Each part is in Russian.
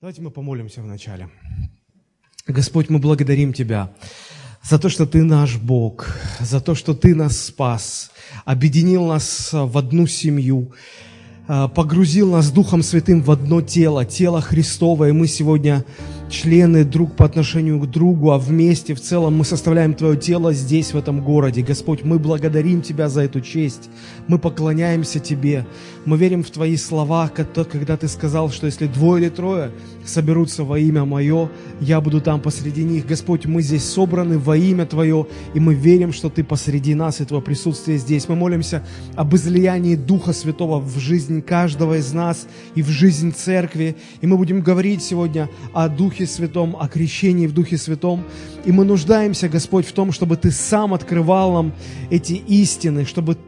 Давайте мы помолимся вначале. Господь, мы благодарим Тебя за то, что Ты наш Бог, за то, что Ты нас спас, объединил нас в одну семью, погрузил нас Духом Святым в одно тело, тело Христово, и мы сегодня члены друг по отношению к другу, а вместе в целом мы составляем Твое тело здесь, в этом городе. Господь, мы благодарим Тебя за эту честь, мы поклоняемся Тебе, мы верим в Твои слова, когда Ты сказал, что если двое или трое соберутся во имя Мое, я буду там посреди них. Господь, мы здесь собраны во имя Твое, и мы верим, что Ты посреди нас, и Твое присутствие здесь. Мы молимся об излиянии Духа Святого в жизнь каждого из нас и в жизнь церкви, и мы будем говорить сегодня о Духе Духе Святом, о крещении в Духе Святом. И мы нуждаемся, Господь, в том, чтобы Ты сам открывал нам эти истины, чтобы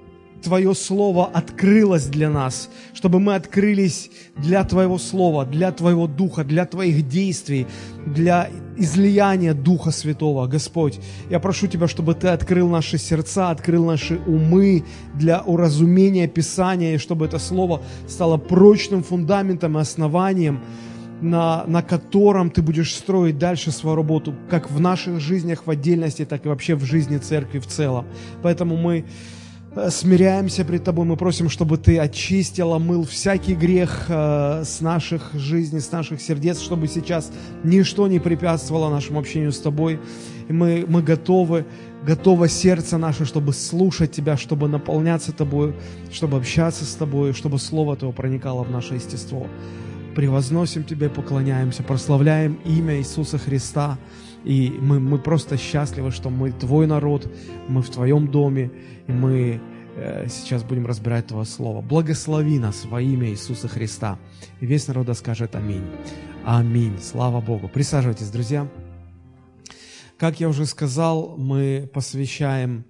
Твое Слово открылось для нас, чтобы мы открылись для Твоего Слова, для Твоего Духа, для Твоих действий, для излияния Духа Святого. Господь, я прошу Тебя, чтобы Ты открыл наши сердца, открыл наши умы для уразумения Писания, и чтобы это Слово стало прочным фундаментом и основанием, на, на котором ты будешь строить дальше свою работу, как в наших жизнях в отдельности, так и вообще в жизни церкви в целом. Поэтому мы э, смиряемся пред Тобой, мы просим, чтобы Ты очистил, омыл всякий грех э, с наших жизней, с наших сердец, чтобы сейчас ничто не препятствовало нашему общению с Тобой. И мы, мы готовы, готово сердце наше, чтобы слушать Тебя, чтобы наполняться Тобой, чтобы общаться с Тобой, чтобы Слово Твое проникало в наше естество превозносим Тебя поклоняемся, прославляем имя Иисуса Христа. И мы, мы просто счастливы, что мы Твой народ, мы в Твоем доме, и мы э, сейчас будем разбирать Твое Слово. Благослови нас во имя Иисуса Христа. И весь народ скажет Аминь. Аминь. Слава Богу. Присаживайтесь, друзья. Как я уже сказал, мы посвящаем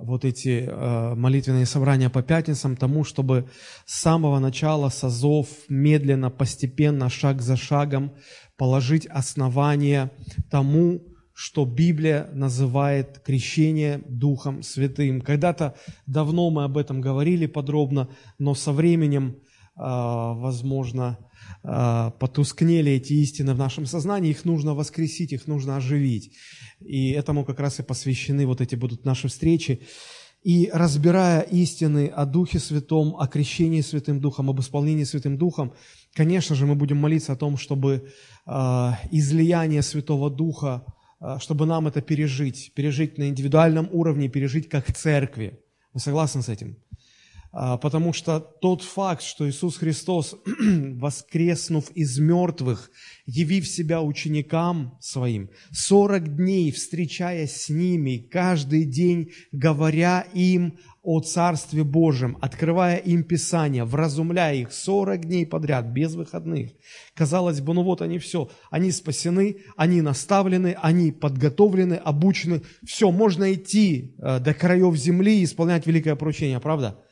вот эти э, молитвенные собрания по пятницам тому, чтобы с самого начала созов медленно, постепенно, шаг за шагом положить основание тому, что Библия называет крещение Духом Святым. Когда-то давно мы об этом говорили подробно, но со временем, э, возможно, э, потускнели эти истины в нашем сознании, их нужно воскресить, их нужно оживить. И этому как раз и посвящены вот эти будут наши встречи. И разбирая истины о Духе Святом, о крещении Святым Духом, об исполнении Святым Духом, конечно же, мы будем молиться о том, чтобы э, излияние Святого Духа, э, чтобы нам это пережить, пережить на индивидуальном уровне, пережить как церкви. Вы согласны с этим? А, потому что тот факт, что Иисус Христос, воскреснув из мертвых, явив себя ученикам своим, 40 дней встречаясь с ними, каждый день говоря им о Царстве Божьем, открывая им Писание, вразумляя их 40 дней подряд, без выходных. Казалось бы, ну вот они все, они спасены, они наставлены, они подготовлены, обучены, все, можно идти э, до краев земли и исполнять великое поручение, правда?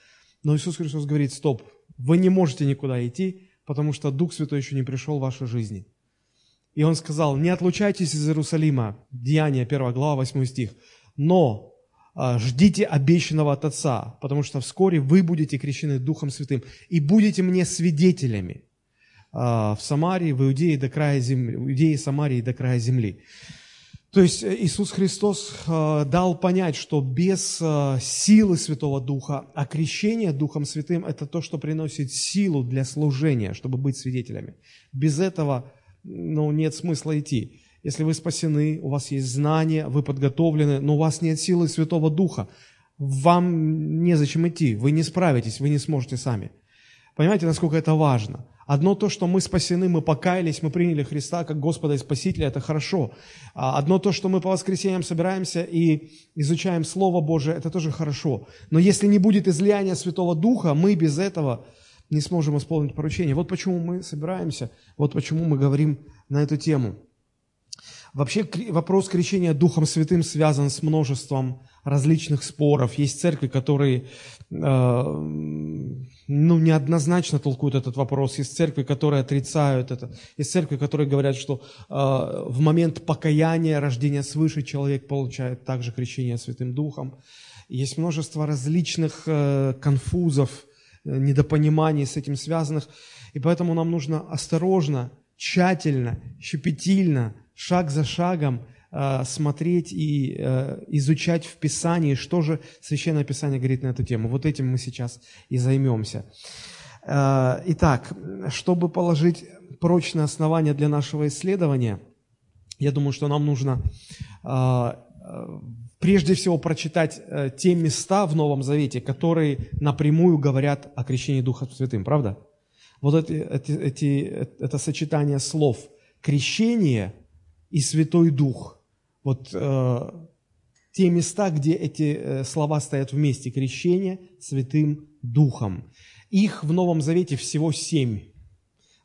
Но Иисус Христос говорит, стоп, вы не можете никуда идти, потому что Дух Святой еще не пришел в вашу жизни. И Он сказал, не отлучайтесь из Иерусалима, Деяние 1 глава, 8 стих, но а, ждите обещанного от Отца, потому что вскоре вы будете крещены Духом Святым и будете мне свидетелями а, в Самарии, в Иудее до края земли, в Иудее, Самарии до края земли. То есть э, Иисус Христос э, дал понять, что без э, силы Святого Духа, а крещение Духом Святым – это то, что приносит силу для служения, чтобы быть свидетелями. Без этого ну, нет смысла идти. Если вы спасены, у вас есть знания, вы подготовлены, но у вас нет силы Святого Духа, вам незачем идти, вы не справитесь, вы не сможете сами. Понимаете, насколько это важно? Одно то, что мы спасены, мы покаялись, мы приняли Христа как Господа и Спасителя, это хорошо. А одно то, что мы по воскресеньям собираемся и изучаем Слово Божие, это тоже хорошо. Но если не будет излияния Святого Духа, мы без этого не сможем исполнить поручение. Вот почему мы собираемся, вот почему мы говорим на эту тему. Вообще вопрос крещения Духом Святым связан с множеством различных споров. Есть церкви, которые э, ну, неоднозначно толкуют этот вопрос. Есть церкви, которые отрицают это. Есть церкви, которые говорят, что э, в момент покаяния, рождения свыше человек получает также крещение Святым Духом. Есть множество различных э, конфузов, э, недопониманий с этим связанных. И поэтому нам нужно осторожно тщательно, щепетильно, шаг за шагом э, смотреть и э, изучать в Писании, что же Священное Писание говорит на эту тему. Вот этим мы сейчас и займемся. Э, итак, чтобы положить прочное основание для нашего исследования, я думаю, что нам нужно прежде всего прочитать те места в Новом Завете, которые напрямую говорят о крещении Духа Святым, правда? Вот эти, эти, это сочетание слов крещение и Святой Дух. Вот э, те места, где эти э, слова стоят вместе. Крещение Святым Духом. Их в Новом Завете всего семь.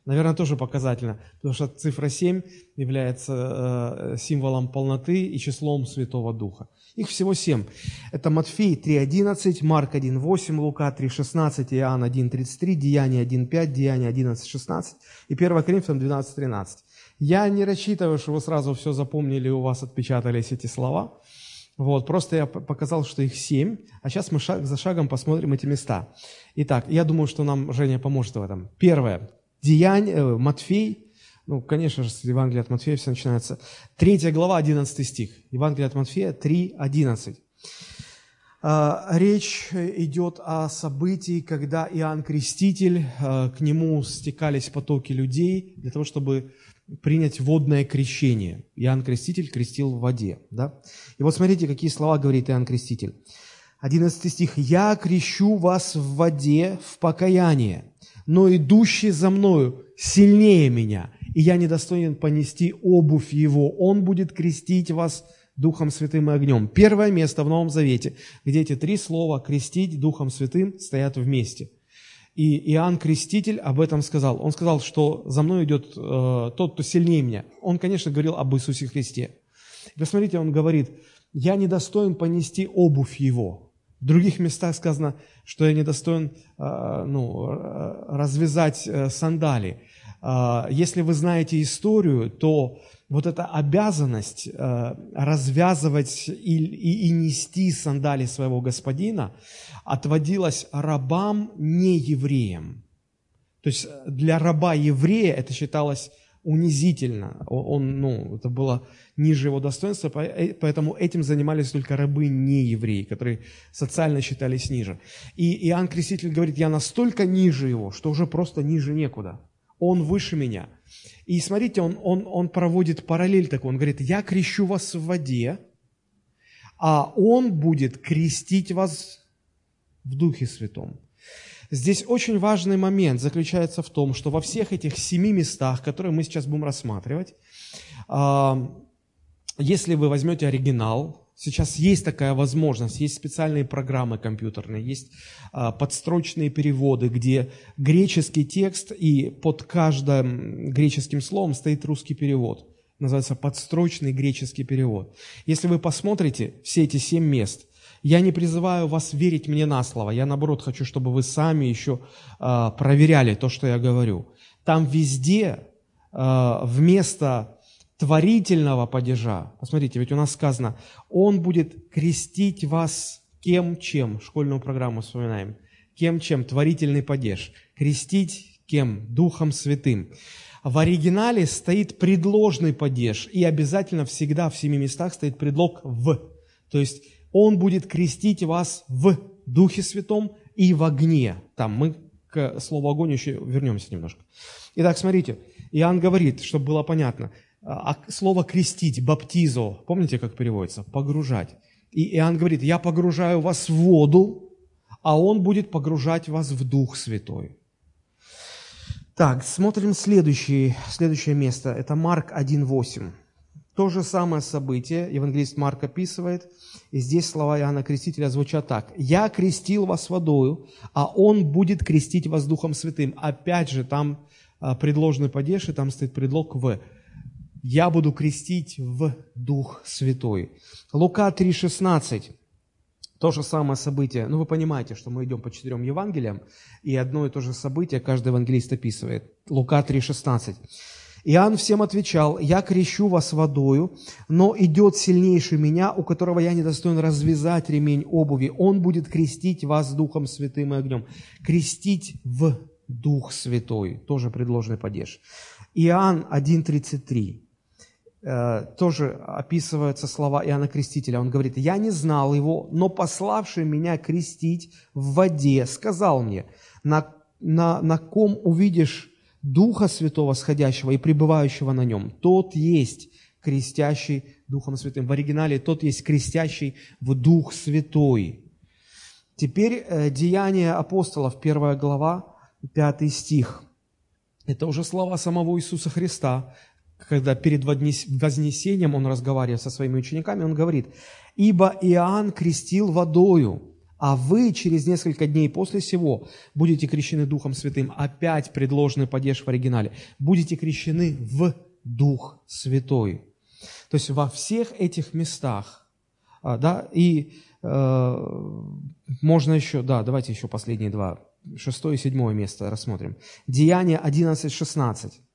Наверное, тоже показательно, потому что цифра 7 является э, символом полноты и числом Святого Духа. Их всего семь. Это Матфей 3.11, Марк 1.8, Лука 3.16, Иоанн 1.33, Деяние 1.5, Деяние 11.16 и 1 Коринфянам 12.13. Я не рассчитываю, что вы сразу все запомнили, у вас отпечатались эти слова. Вот, просто я показал, что их семь, а сейчас мы шаг за шагом посмотрим эти места. Итак, я думаю, что нам Женя поможет в этом. Первое. Деяние, э, Матфей, ну, конечно же, с Евангелия от Матфея все начинается. Третья глава, 11 стих. Евангелие от Матфея 3, 11. А, речь идет о событии, когда Иоанн Креститель, а, к нему стекались потоки людей для того, чтобы принять водное крещение. Иоанн Креститель крестил в воде. Да? И вот смотрите, какие слова говорит Иоанн Креститель. 11 стих. «Я крещу вас в воде в покаяние, но идущий за мною сильнее меня, и я недостоин понести обувь его. Он будет крестить вас Духом Святым и огнем». Первое место в Новом Завете, где эти три слова «крестить Духом Святым» стоят вместе – и Иоанн Креститель об этом сказал. Он сказал, что за мной идет э, тот, кто сильнее меня. Он, конечно, говорил об Иисусе Христе. И посмотрите, он говорит, я недостоин понести обувь его. В других местах сказано, что я недостоин э, ну, развязать э, сандали. Э, если вы знаете историю, то вот эта обязанность э, развязывать и, и, и нести сандали своего господина отводилась рабам не евреям. То есть для раба еврея это считалось унизительно. Он, ну, это было ниже его достоинства, э, поэтому этим занимались только рабы не евреи, которые социально считались ниже. И Иоанн Креститель говорит, я настолько ниже его, что уже просто ниже некуда. Он выше меня. И смотрите, он, он, он проводит параллель такой. Он говорит, я крещу вас в воде, а он будет крестить вас в Духе Святом. Здесь очень важный момент заключается в том, что во всех этих семи местах, которые мы сейчас будем рассматривать, а, если вы возьмете оригинал, Сейчас есть такая возможность, есть специальные программы компьютерные, есть а, подстрочные переводы, где греческий текст и под каждым греческим словом стоит русский перевод. Называется подстрочный греческий перевод. Если вы посмотрите все эти семь мест, я не призываю вас верить мне на слово, я наоборот хочу, чтобы вы сами еще а, проверяли то, что я говорю. Там везде а, вместо творительного падежа. Посмотрите, ведь у нас сказано, Он будет крестить вас кем, чем. Школьную программу вспоминаем. Кем, чем. Творительный падеж. Крестить кем? Духом Святым. В оригинале стоит предложный падеж, и обязательно всегда в семи местах стоит предлог «в». То есть Он будет крестить вас в Духе Святом и в огне. Там мы к слову огонь еще вернемся немножко. Итак, смотрите, Иоанн говорит, чтобы было понятно – слово крестить, баптизо, помните, как переводится? Погружать. И Иоанн говорит, я погружаю вас в воду, а он будет погружать вас в Дух Святой. Так, смотрим следующее, следующее место. Это Марк 1.8. То же самое событие евангелист Марк описывает, и здесь слова Иоанна Крестителя звучат так. «Я крестил вас водою, а Он будет крестить вас Духом Святым». Опять же, там а, предложенный падеж, и там стоит предлог «в» я буду крестить в Дух Святой. Лука 3,16. То же самое событие. Ну, вы понимаете, что мы идем по четырем Евангелиям, и одно и то же событие каждый евангелист описывает. Лука 3,16. Иоанн всем отвечал, «Я крещу вас водою, но идет сильнейший меня, у которого я не достоин развязать ремень обуви. Он будет крестить вас Духом Святым и огнем». Крестить в Дух Святой, тоже предложенный падеж. Иоанн 1.33 э, тоже описываются слова Иоанна Крестителя. Он говорит, «Я не знал его, но пославший меня крестить в воде сказал мне, на, на, на ком увидишь Духа Святого сходящего и пребывающего на нем, тот есть крестящий Духом Святым. В оригинале тот есть крестящий в Дух Святой. Теперь э, Деяния апостолов, первая глава, пятый стих. Это уже слова самого Иисуса Христа, когда перед вознесением он разговаривает со своими учениками, он говорит, «Ибо Иоанн крестил водою, а вы через несколько дней после сего будете крещены Духом Святым». Опять предложенный падеж в оригинале. «Будете крещены в Дух Святой». То есть во всех этих местах, а, да, и э, можно еще, да, давайте еще последние два, шестое и седьмое место рассмотрим. Деяние 11.16. А,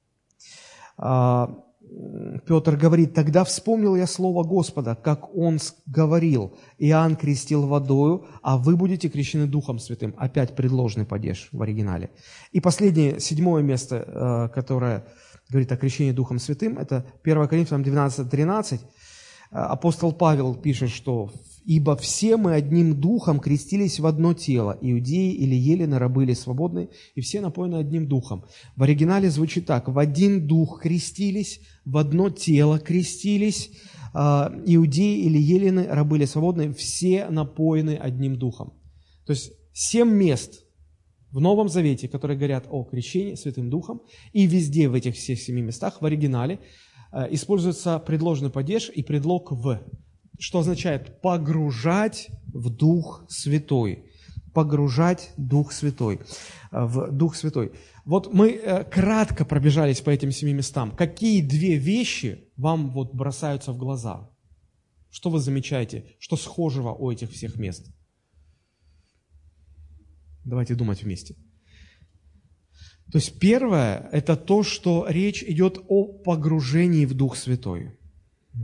Петр говорит, «Тогда вспомнил я слово Господа, как он говорил, Иоанн крестил водою, а вы будете крещены Духом Святым». Опять предложенный падеж в оригинале. И последнее, седьмое место, э, которое говорит о крещении Духом Святым, это 1 Коринфянам 12:13. Апостол Павел пишет, что «Ибо все мы одним духом крестились в одно тело, иудеи или елены, рабы или свободные, и все напоены одним духом». В оригинале звучит так «В один дух крестились, в одно тело крестились, а, иудеи или елены, рабы или свободные, все напоены одним духом». То есть семь мест – в Новом Завете, которые говорят о крещении Святым Духом, и везде в этих всех семи местах в оригинале э, используется предложенный падеж и предлог «в», что означает погружать в Дух Святой. Погружать Дух Святой. Э, в Дух Святой. Вот мы э, кратко пробежались по этим семи местам. Какие две вещи вам вот бросаются в глаза? Что вы замечаете? Что схожего у этих всех мест? Давайте думать вместе. То есть первое – это то, что речь идет о погружении в Дух Святой.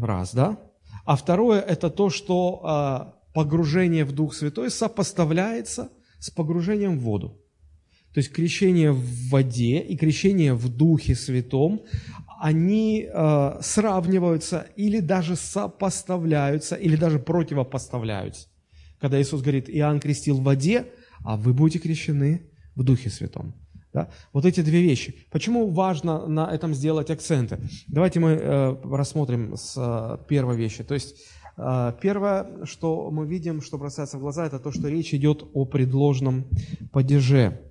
Раз, да? А второе – это то, что э, погружение в Дух Святой сопоставляется с погружением в воду. То есть крещение в воде и крещение в Духе Святом, они э, сравниваются или даже сопоставляются, или даже противопоставляются. Когда Иисус говорит, Иоанн крестил в воде – а вы будете крещены в Духе Святом. Да? Вот эти две вещи. Почему важно на этом сделать акценты? Давайте мы э, рассмотрим с э, первой вещи. То есть э, первое, что мы видим, что бросается в глаза, это то, что речь идет о предложенном падеже.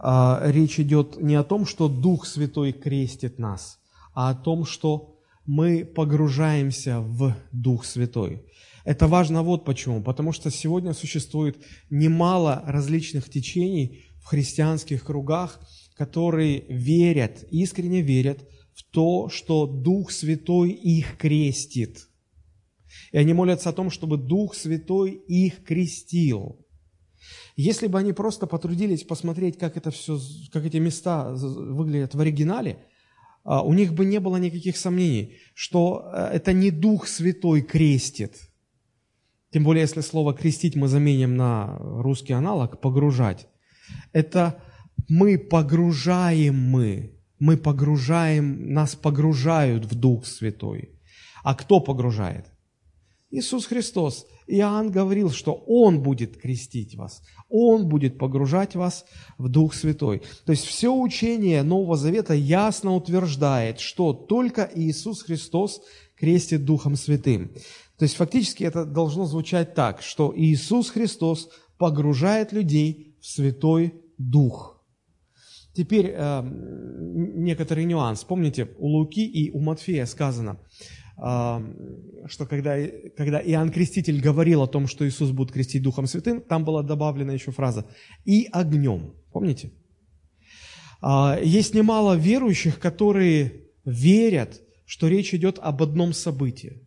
Э, речь идет не о том, что Дух Святой крестит нас, а о том, что мы погружаемся в Дух Святой. Это важно вот почему. Потому что сегодня существует немало различных течений христианских кругах, которые верят, искренне верят в то, что Дух Святой их крестит. И они молятся о том, чтобы Дух Святой их крестил. Если бы они просто потрудились посмотреть, как это все, как эти места выглядят в оригинале, а, у них бы не было никаких сомнений, что э, это не Дух Святой крестит, тем более, если слово «крестить» мы заменим на русский аналог «погружать». Это мы погружаем мы, мы погружаем, нас погружают в Дух Святой. А кто погружает? Иисус Христос. Иоанн говорил, что Он будет крестить вас, Он будет погружать вас в Дух Святой. То есть все учение Нового Завета ясно утверждает, что только Иисус Христос крестит Духом Святым. То есть фактически это должно звучать так, что Иисус Христос погружает людей Святой Дух. Теперь э, некоторый нюанс. Помните, у Луки и у Матфея сказано, э, что когда, когда Иоанн Креститель говорил о том, что Иисус будет крестить Духом Святым, там была добавлена еще фраза «и огнем». Помните? Э, есть немало верующих, которые верят, что речь идет об одном событии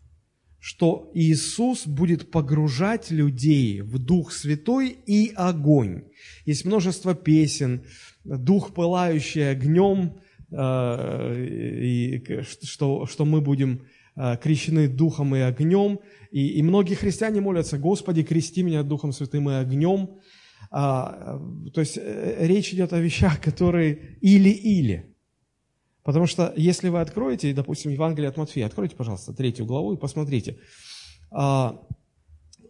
что Иисус будет погружать людей в Дух Святой и огонь. Есть множество песен, Дух, пылающий огнем, э, и что, что мы будем э, крещены Духом и огнем. И, и многие христиане молятся, Господи, крести меня Духом Святым и огнем. А, то есть э, речь идет о вещах, которые или-или. Потому что если вы откроете, допустим, Евангелие от Матфея, откройте, пожалуйста, третью главу и посмотрите. А,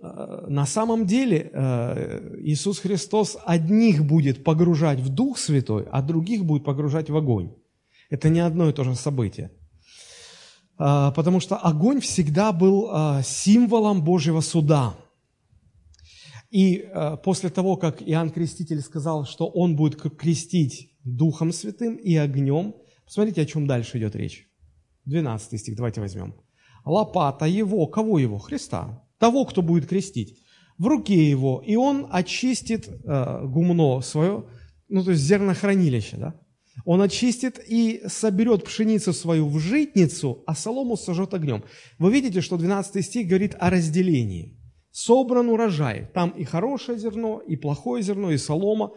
а, на самом деле а, Иисус Христос одних будет погружать в Дух Святой, а других будет погружать в огонь. Это не одно и то же событие. Потому что огонь всегда был символом Божьего суда. И после того, как Иоанн Креститель сказал, что он будет крестить Духом Святым и огнем – Смотрите, о чем дальше идет речь. 12 стих, давайте возьмем. Лопата его, кого его? Христа. Того, кто будет крестить. В руке его, и он очистит э, гумно свое, ну то есть зернохранилище, да? Он очистит и соберет пшеницу свою в житницу, а солому сожжет огнем. Вы видите, что 12 стих говорит о разделении. Собран урожай. Там и хорошее зерно, и плохое зерно, и солома.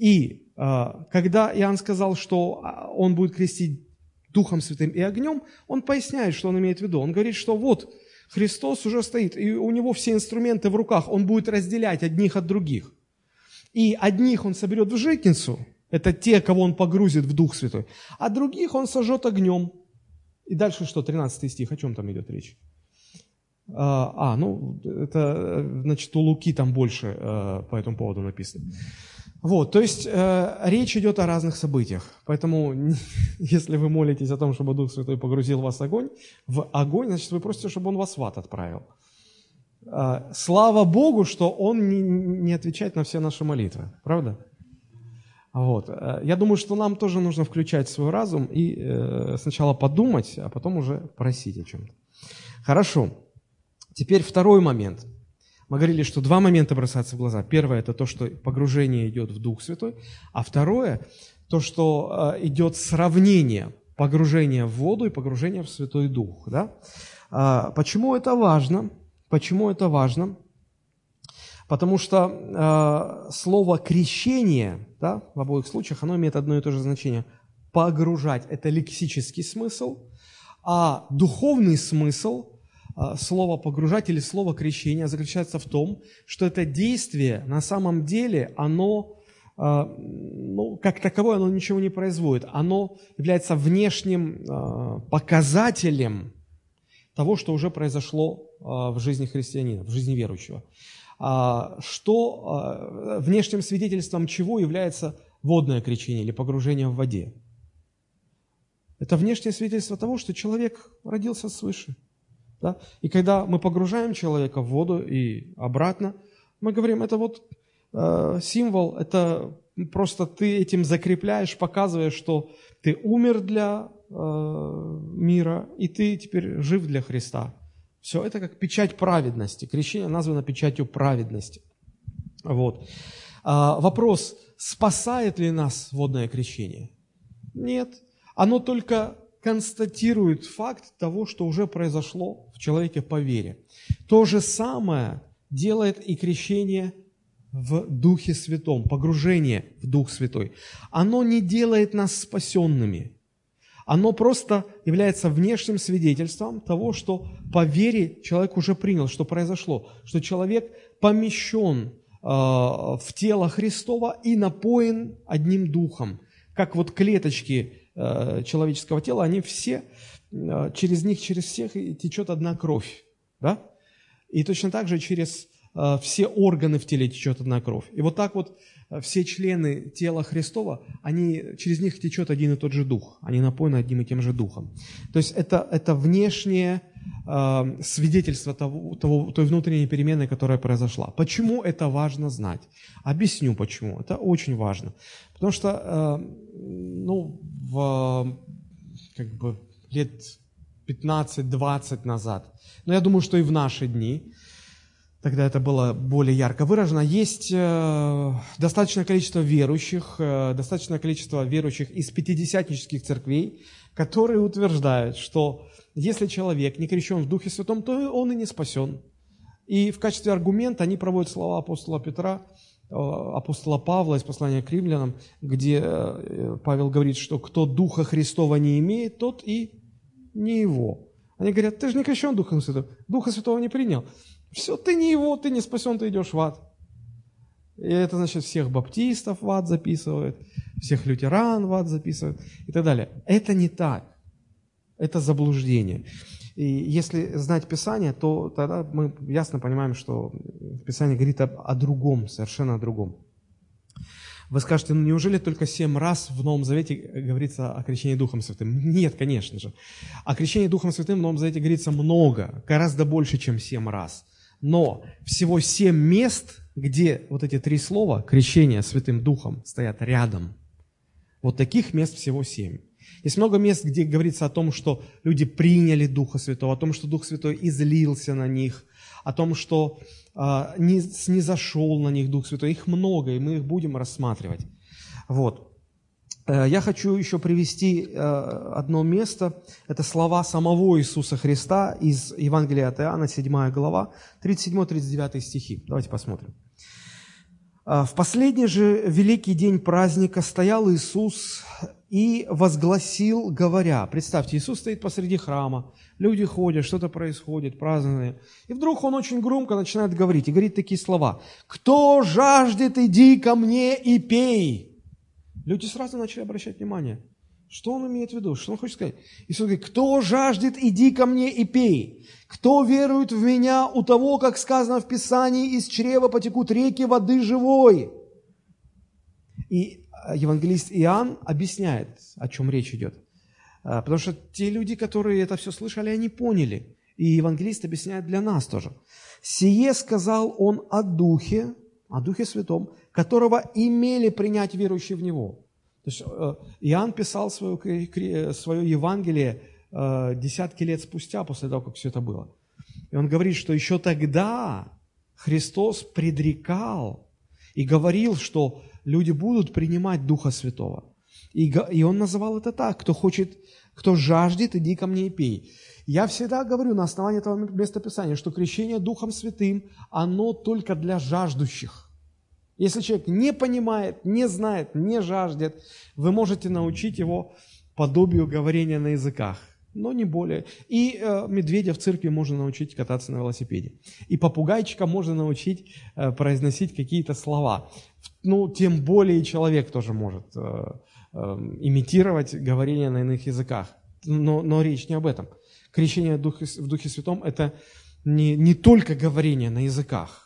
И а, когда Иоанн сказал, что а, он будет крестить Духом Святым и огнем, он поясняет, что он имеет в виду. Он говорит, что вот Христос уже стоит, и у него все инструменты в руках, он будет разделять одних от других. И одних он соберет в житницу, это те, кого он погрузит в Дух Святой, а других он сожжет огнем. И дальше что, 13 стих, о чем там идет речь? А, а ну, это, значит, у Луки там больше э, по этому поводу написано. Вот, то есть э, речь идет о разных событиях. Поэтому, если вы молитесь о том, чтобы Дух Святой погрузил вас в огонь, в огонь, значит, вы просите, чтобы Он вас в ад отправил. Э, слава Богу, что Он не, не отвечает на все наши молитвы. Правда? Вот. Э, я думаю, что нам тоже нужно включать свой разум и э, сначала подумать, а потом уже просить о чем-то. Хорошо. Теперь второй момент – мы говорили, что два момента бросаются в глаза. Первое – это то, что погружение идет в Дух Святой, а второе – то, что э, идет сравнение погружения в воду и погружения в Святой Дух. Да? А, почему это важно? Почему это важно? Потому что э, слово крещение, да, в обоих случаях, оно имеет одно и то же значение. Погружать – это лексический смысл, а духовный смысл слово погружать или слово крещение заключается в том, что это действие на самом деле, оно, а, ну, как таковое, оно ничего не производит. Оно является внешним а, показателем того, что уже произошло в жизни христианина, в жизни верующего. Что внешним свидетельством чего является водное крещение или погружение в воде? Это внешнее свидетельство того, что человек родился свыше – да? И когда мы погружаем человека в воду и обратно, мы говорим, это вот э, символ, это просто ты этим закрепляешь, показываешь, что ты умер для э, мира, и ты теперь жив для Христа. Все это как печать праведности. Крещение названо печатью праведности. Вот. А, вопрос, спасает ли нас водное крещение? Нет. Оно только констатирует факт того, что уже произошло в человеке по вере. То же самое делает и крещение в Духе Святом, погружение в Дух Святой. Оно не делает нас спасенными. Оно просто является внешним свидетельством того, что по вере человек уже принял, что произошло, что человек помещен э, в тело Христова и напоен одним духом. Как вот клеточки человеческого тела, они все, э, через них, через всех течет одна кровь. Да? И точно так же через э, все органы в теле течет одна кровь. И вот так вот все члены тела Христова, они, через них течет один и тот же дух. Они напоены одним и тем же духом. То есть это, это внешнее э, свидетельство того, того, той внутренней перемены, которая произошла. Почему это важно знать? Объясню почему. Это очень важно. Потому что э, ну, в как бы, лет 15-20 назад, но я думаю, что и в наши дни, тогда это было более ярко выражено, есть э, достаточное количество верующих, э, достаточное количество верующих из пятидесятнических церквей, которые утверждают, что если человек не крещен в Духе Святом, то он и не спасен. И в качестве аргумента они проводят слова апостола Петра, апостола Павла из послания к римлянам, где э, Павел говорит, что кто Духа Христова не имеет, тот и не его. Они говорят, ты же не крещен Духом Святым, Духа Святого не принял. Все, ты не его, ты не спасен, ты идешь в ад. И это значит всех баптистов в ад записывают, всех лютеран в ад записывают и так далее. Это не так. Это заблуждение. И если знать Писание, то тогда мы ясно понимаем, что Писание говорит о, о другом, совершенно о другом. Вы скажете, ну неужели только семь раз в Новом Завете говорится о крещении Духом Святым? Нет, конечно же. О крещении Духом Святым в Новом Завете говорится много, гораздо больше, чем семь раз. Но всего семь мест, где вот эти три слова, крещение Святым Духом, стоят рядом. Вот таких мест всего семь. Есть много мест, где говорится о том, что люди приняли Духа Святого, о том, что Дух Святой излился на них, о том, что а, не снизошел на них Дух Святой. Их много, и мы их будем рассматривать. Вот. Э, я хочу еще привести э, одно место. Это слова самого Иисуса Христа из Евангелия от Иоанна, 7 глава, 37-39 стихи. Давайте посмотрим. «Э, «В последний же великий день праздника стоял Иисус и возгласил, говоря, представьте, Иисус стоит посреди храма, люди ходят, что-то происходит, празднование, и вдруг Он очень громко начинает говорить, и говорит такие слова, «Кто жаждет, иди ко мне и пей». Люди сразу начали обращать внимание, что Он имеет в виду, что Он хочет сказать. Иисус говорит, «Кто жаждет, иди ко мне и пей. Кто верует в Меня, у того, как сказано в Писании, из чрева потекут реки воды живой». И евангелист Иоанн объясняет, о чем речь идет. А, потому что те люди, которые это все слышали, они поняли. И евангелист объясняет для нас тоже. «Сие сказал он о Духе, о Духе Святом, которого имели принять верующие в Него». То есть э, Иоанн писал свое, свое Евангелие э, десятки лет спустя, после того, как все это было. И он говорит, что еще тогда Христос предрекал и говорил, что люди будут принимать Духа Святого. И, и он называл это так, кто хочет, кто жаждет, иди ко мне и пей. Я всегда говорю на основании этого местописания, что крещение Духом Святым, оно только для жаждущих. Если человек не понимает, не знает, не жаждет, вы можете научить его подобию говорения на языках, но не более. И э, медведя в церкви можно научить кататься на велосипеде. И попугайчика можно научить э, произносить какие-то слова ну, тем более человек тоже может э, э, имитировать говорение на иных языках. Но, но речь не об этом. Крещение в Духе, в Духе Святом – это не, не только говорение на языках.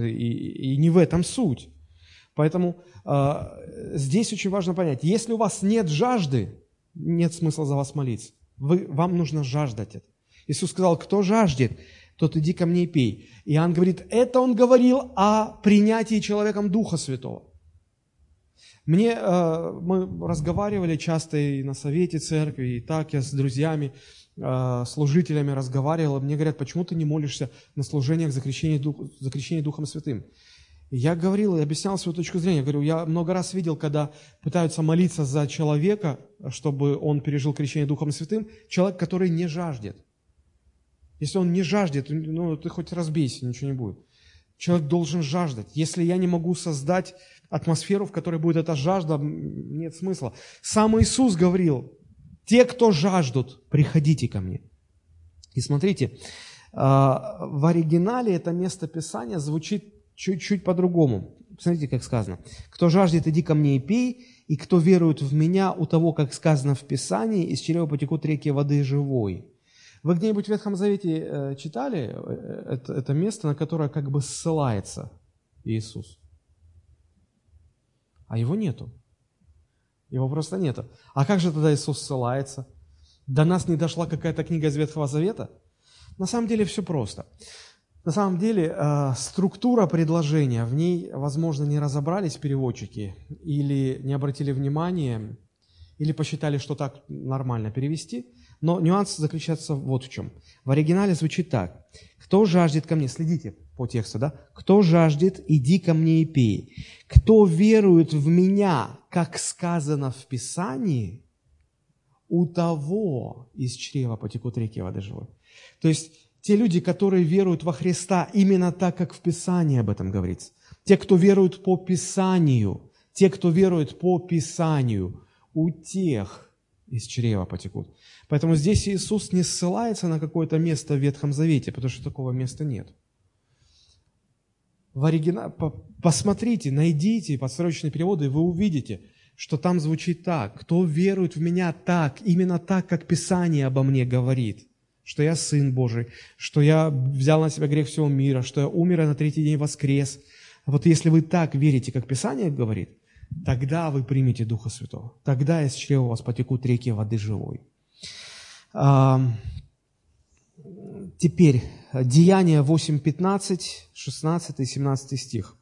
И, и не в этом суть. Поэтому э, здесь очень важно понять, если у вас нет жажды, нет смысла за вас молиться. Вы, вам нужно жаждать это. Иисус сказал, кто жаждет, тот иди ко мне и пей. Иоанн говорит, это он говорил о принятии человеком Духа Святого. Мне, э, мы разговаривали часто и на совете церкви, и так я с друзьями, служителями разговаривал, мне говорят, почему ты не молишься на служениях за крещение, Дух, за крещение Духом Святым? Я говорил и объяснял свою точку зрения. Я говорю, я много раз видел, когда пытаются молиться за человека, чтобы он пережил крещение Духом Святым, человек, который не жаждет. Если он не жаждет, ну, ты хоть разбейся, ничего не будет. Человек должен жаждать. Если я не могу создать атмосферу, в которой будет эта жажда, нет смысла. Сам Иисус говорил, те, кто жаждут, приходите ко мне. И смотрите, а, в оригинале это место Писания звучит чуть-чуть по-другому. Смотрите, как сказано. «Кто жаждет, иди ко мне и пей, и кто верует в меня, у того, как сказано в Писании, из чрева потекут реки воды живой». Вы где-нибудь в Ветхом Завете э, читали э, это, это место, на которое как бы ссылается Иисус? А его нету. Его просто нету. А как же тогда Иисус ссылается? До нас не дошла какая-то книга из Ветхого Завета? На самом деле все просто. На самом деле э, структура предложения, в ней, возможно, не разобрались переводчики или не обратили внимания, или посчитали, что так нормально перевести – но нюанс заключается вот в чем. В оригинале звучит так. «Кто жаждет ко мне?» Следите по тексту, да? «Кто жаждет, иди ко мне и пей. Кто верует в меня, как сказано в Писании, у того из чрева потекут реки воды живой». То есть те люди, которые веруют во Христа именно так, как в Писании об этом говорится. Те, кто верует по Писанию, те, кто верует по Писанию, у тех из чрева потекут. Поэтому здесь Иисус не ссылается на какое-то место в Ветхом Завете, потому что такого места нет. в оригинале, посмотрите, найдите подстрочные переводы, и вы увидите, что там звучит так. Кто верует в меня так, именно так, как Писание обо мне говорит, что я Сын Божий, что я взял на себя грех всего мира, что я умер и на третий день воскрес. Вот если вы так верите, как Писание говорит, тогда вы примете Духа Святого. Тогда из чрева у вас потекут реки воды живой. Теперь, Деяние 8, 15, 16 и 17 стих.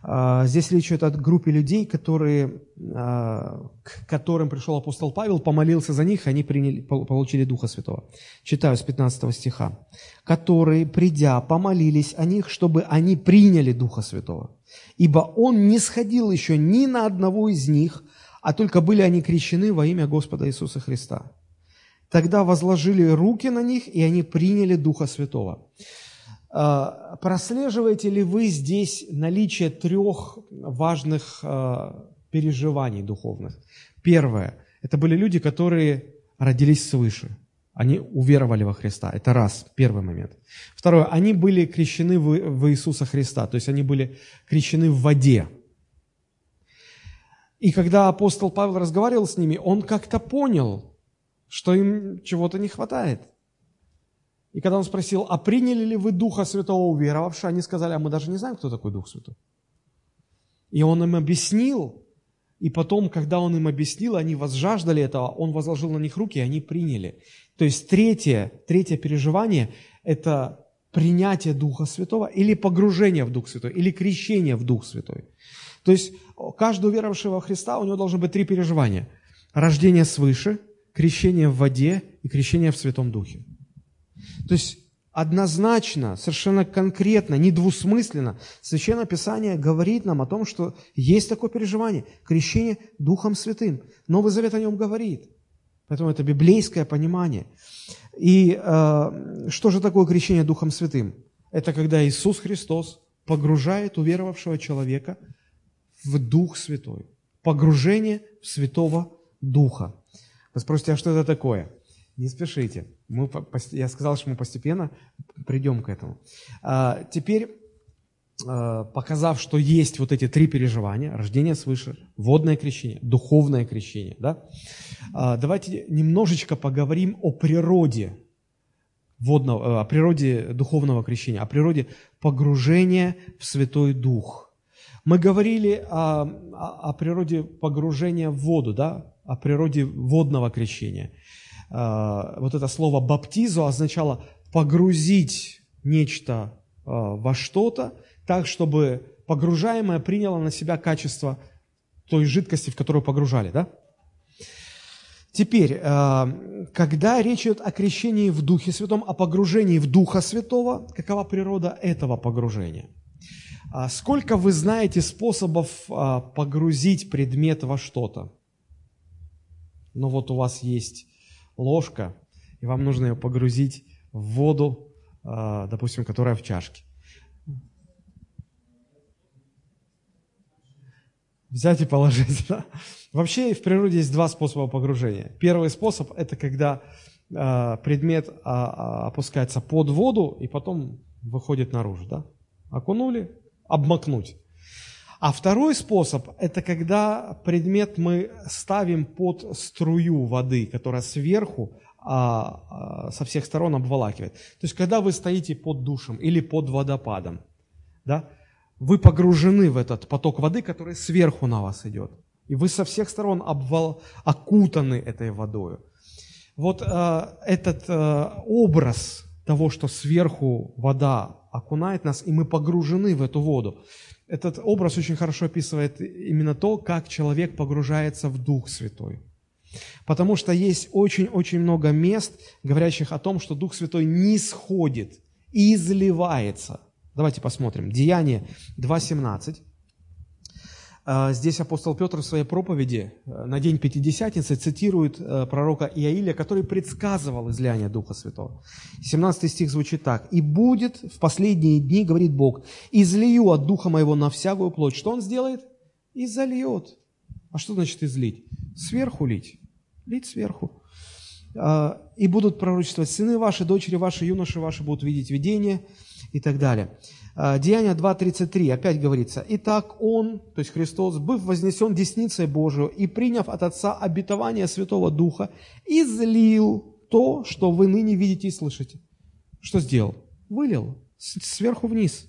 А, здесь речь идет о группе людей, которые, а, к которым пришел апостол Павел, помолился за них, они приняли, получили Духа Святого. Читаю с 15 стиха. «Которые, придя, помолились о них, чтобы они приняли Духа Святого. Ибо Он не сходил еще ни на одного из них, а только были они крещены во имя Господа Иисуса Христа. Тогда возложили руки на них, и они приняли Духа Святого». А, прослеживаете ли вы здесь наличие трех важных а, переживаний духовных? Первое – это были люди, которые родились свыше. Они уверовали во Христа. Это раз, первый момент. Второе, они были крещены в, Иисуса Христа, то есть они были крещены в воде. И когда апостол Павел разговаривал с ними, он как-то понял, что им чего-то не хватает – и когда он спросил, а приняли ли вы Духа Святого уверовавшие, они сказали, а мы даже не знаем, кто такой Дух Святой. И он им объяснил, и потом, когда он им объяснил, они возжаждали этого, он возложил на них руки, и они приняли. То есть третье, третье переживание – это принятие Духа Святого или погружение в Дух Святой, или крещение в Дух Святой. То есть каждый уверовавший во Христа, у него должно быть три переживания. Рождение свыше, крещение в воде и крещение в Святом Духе. То есть однозначно, совершенно конкретно, недвусмысленно Священное Писание говорит нам о том, что есть такое переживание – крещение Духом Святым. Новый Завет о нем говорит. Поэтому это библейское понимание. И э, что же такое крещение Духом Святым? Это когда Иисус Христос погружает уверовавшего человека в Дух Святой. Погружение в Святого Духа. Вы спросите, а что это такое? Не спешите. Мы, я сказал, что мы постепенно придем к этому. А, теперь, а, показав, что есть вот эти три переживания, рождение свыше, водное крещение, духовное крещение, да, а, давайте немножечко поговорим о природе водного, о природе духовного крещения, о природе погружения в Святой Дух. Мы говорили о, о, о природе погружения в воду, да, о природе водного крещения – а, вот это слово «баптизо» означало погрузить нечто а, во что-то, так, чтобы погружаемое приняло на себя качество той жидкости, в которую погружали. Да? Теперь, а, когда речь идет о крещении в Духе Святом, о погружении в Духа Святого, какова природа этого погружения? Сколько вы знаете способов погрузить предмет во что-то? Ну вот у вас есть ложка, и вам нужно ее погрузить в воду, а, допустим, которая в чашке. Взять и положить. Да? Вообще в природе есть два способа погружения. Первый способ – это когда а, предмет а, опускается под воду и потом выходит наружу. Да? Окунули, обмакнуть. А второй способ – это когда предмет мы ставим под струю воды, которая сверху а, а, со всех сторон обволакивает. То есть, когда вы стоите под душем или под водопадом, да, вы погружены в этот поток воды, который сверху на вас идет. И вы со всех сторон обвал, окутаны этой водой. Вот э, этот э, образ того, что сверху вода окунает нас, и мы погружены в эту воду. Этот образ очень хорошо описывает именно то, как человек погружается в Дух Святой. Потому что есть очень-очень много мест, говорящих о том, что Дух Святой не сходит изливается. Давайте посмотрим. Деяние 2.17. А, здесь апостол Петр в своей проповеди э, на день Пятидесятницы цитирует э, пророка Иаиля, который предсказывал излияние Духа Святого. 17 стих звучит так. «И будет в последние дни, говорит Бог, излию от Духа моего на всякую плоть». Что Он сделает? И зальет. А что значит излить? Сверху лить. Лить сверху. А, «И будут пророчествовать сыны ваши, дочери ваши, юноши ваши будут видеть видение, и так далее. А, Деяние 2.33 опять говорится, «Итак Он, то есть Христос, быв вознесен десницей Божию и приняв от Отца обетование Святого Духа, излил то, что вы ныне видите и слышите». Что сделал? Вылил сверху вниз.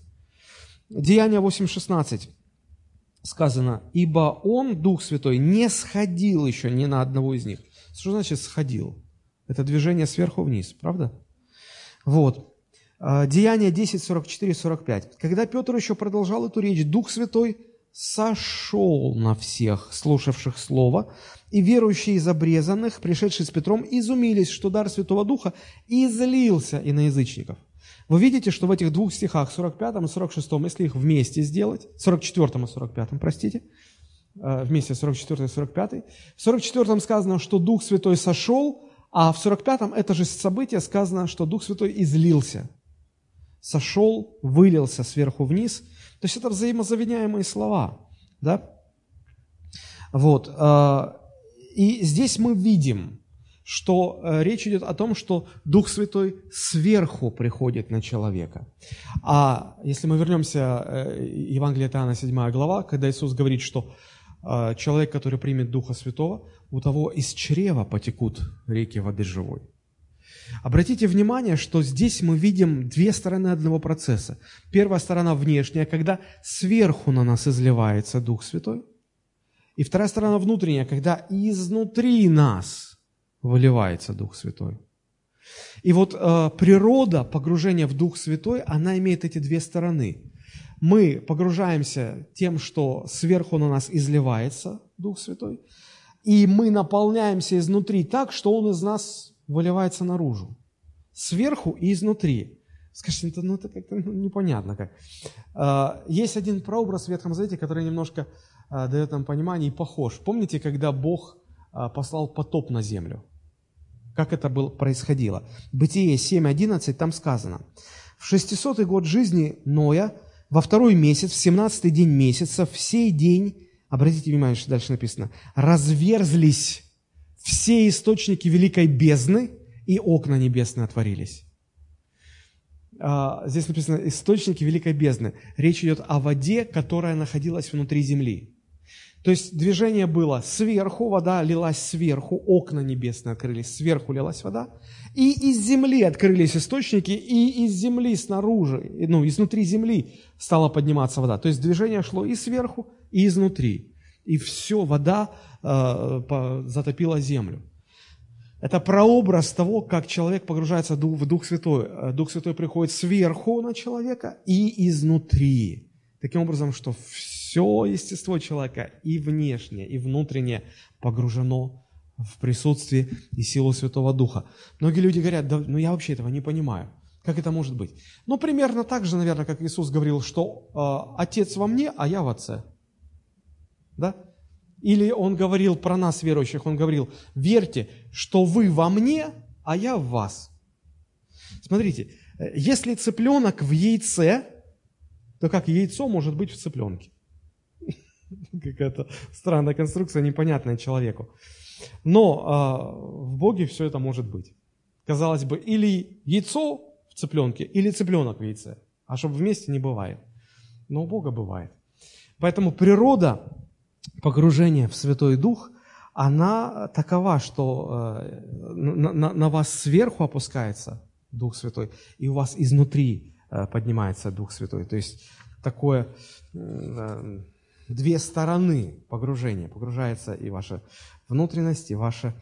Деяние 8.16 сказано, «Ибо Он, Дух Святой, не сходил еще ни на одного из них». Что значит «сходил»? Это движение сверху вниз, правда? Вот. Деяние 10, 44, 45. Когда Петр еще продолжал эту речь, Дух Святой сошел на всех, слушавших Слово, и верующие из обрезанных, пришедшие с Петром, изумились, что дар Святого Духа излился и на язычников. Вы видите, что в этих двух стихах, 45 и 46, если их вместе сделать, 44 и 45, простите, э, вместе 44 и 45, в 44 сказано, что Дух Святой сошел, а в 45-м это же событие сказано, что Дух Святой излился, сошел, вылился сверху вниз. То есть это взаимозаменяемые слова. Да? Вот. Э, и здесь мы видим, что э, речь идет о том, что Дух Святой сверху приходит на человека. А если мы вернемся, э, Евангелие от Иоанна, 7 глава, когда Иисус говорит, что человек, который примет Духа Святого, у того из чрева потекут реки воды живой. Обратите внимание, что здесь мы видим две стороны одного процесса. Первая сторона внешняя, когда сверху на нас изливается Дух Святой. И вторая сторона внутренняя, когда изнутри нас выливается Дух Святой. И вот э, природа погружения в Дух Святой, она имеет эти две стороны. Мы погружаемся тем, что сверху на нас изливается Дух Святой, и мы наполняемся изнутри так, что Он из нас выливается наружу. Сверху и изнутри. Скажите, ну это как-то ну, непонятно как. А, есть один прообраз в Ветхом Завете, который немножко а, дает нам понимание и похож. Помните, когда Бог а, послал потоп на землю? Как это было, происходило? Бытие 7.11, там сказано. В 600 год жизни Ноя, во второй месяц, в 17 день месяца, в сей день Обратите внимание, что дальше написано. «Разверзлись все источники великой бездны, и окна небесные отворились». А, здесь написано «источники великой бездны». Речь идет о воде, которая находилась внутри земли. То есть движение было сверху, вода лилась сверху, окна небесные открылись, сверху лилась вода, и из земли открылись источники, и из земли снаружи, ну, изнутри земли стала подниматься вода. То есть движение шло и сверху, и изнутри. И все, вода э, затопила землю. Это прообраз того, как человек погружается в Дух Святой. Э, Дух Святой приходит сверху на человека и изнутри. Таким образом, что все естество человека, и внешнее, и внутреннее, погружено в присутствие и силу Святого Духа. Многие люди говорят, да, ну я вообще этого не понимаю. Как это может быть? Ну, примерно так же, наверное, как Иисус говорил, что э, Отец во мне, а я в Отце. Да? Или Он говорил про нас, верующих, Он говорил, верьте, что вы во мне, а я в вас. Смотрите, э, если цыпленок в яйце, то как яйцо может быть в цыпленке? Какая-то странная конструкция, непонятная человеку. Но а, в Боге все это может быть. Казалось бы, или яйцо в цыпленке, или цыпленок в яйце. А чтобы вместе не бывает. Но у Бога бывает. Поэтому природа погружения в Святой Дух, она такова, что э, на, на, на вас сверху опускается Дух Святой, и у вас изнутри э, поднимается Дух Святой. То есть такое э, две стороны погружения. Погружается и ваша внутренность, и ваша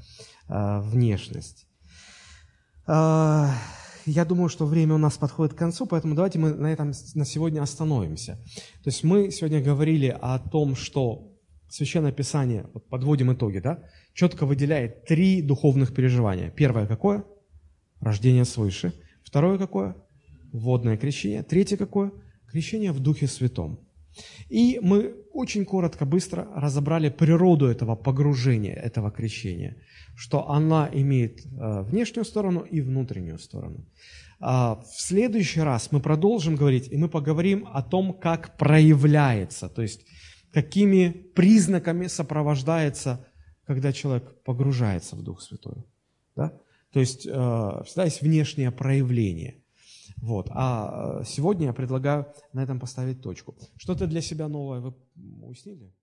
внешность. Я думаю, что время у нас подходит к концу, поэтому давайте мы на этом на сегодня остановимся. То есть мы сегодня говорили о том, что Священное Писание, вот подводим итоги, да, четко выделяет три духовных переживания. Первое какое? Рождение свыше. Второе какое? Водное крещение. Третье какое? Крещение в Духе Святом. И мы очень коротко, быстро разобрали природу этого погружения, этого крещения, что она имеет э, внешнюю сторону и внутреннюю сторону. А, в следующий раз мы продолжим говорить, и мы поговорим о том, как проявляется, то есть какими признаками сопровождается, когда человек погружается в Дух Святой. Да? То есть э, всегда есть внешнее проявление – Вот. А сегодня я предлагаю на этом поставить точку. Что-то для себя новое вы уяснили?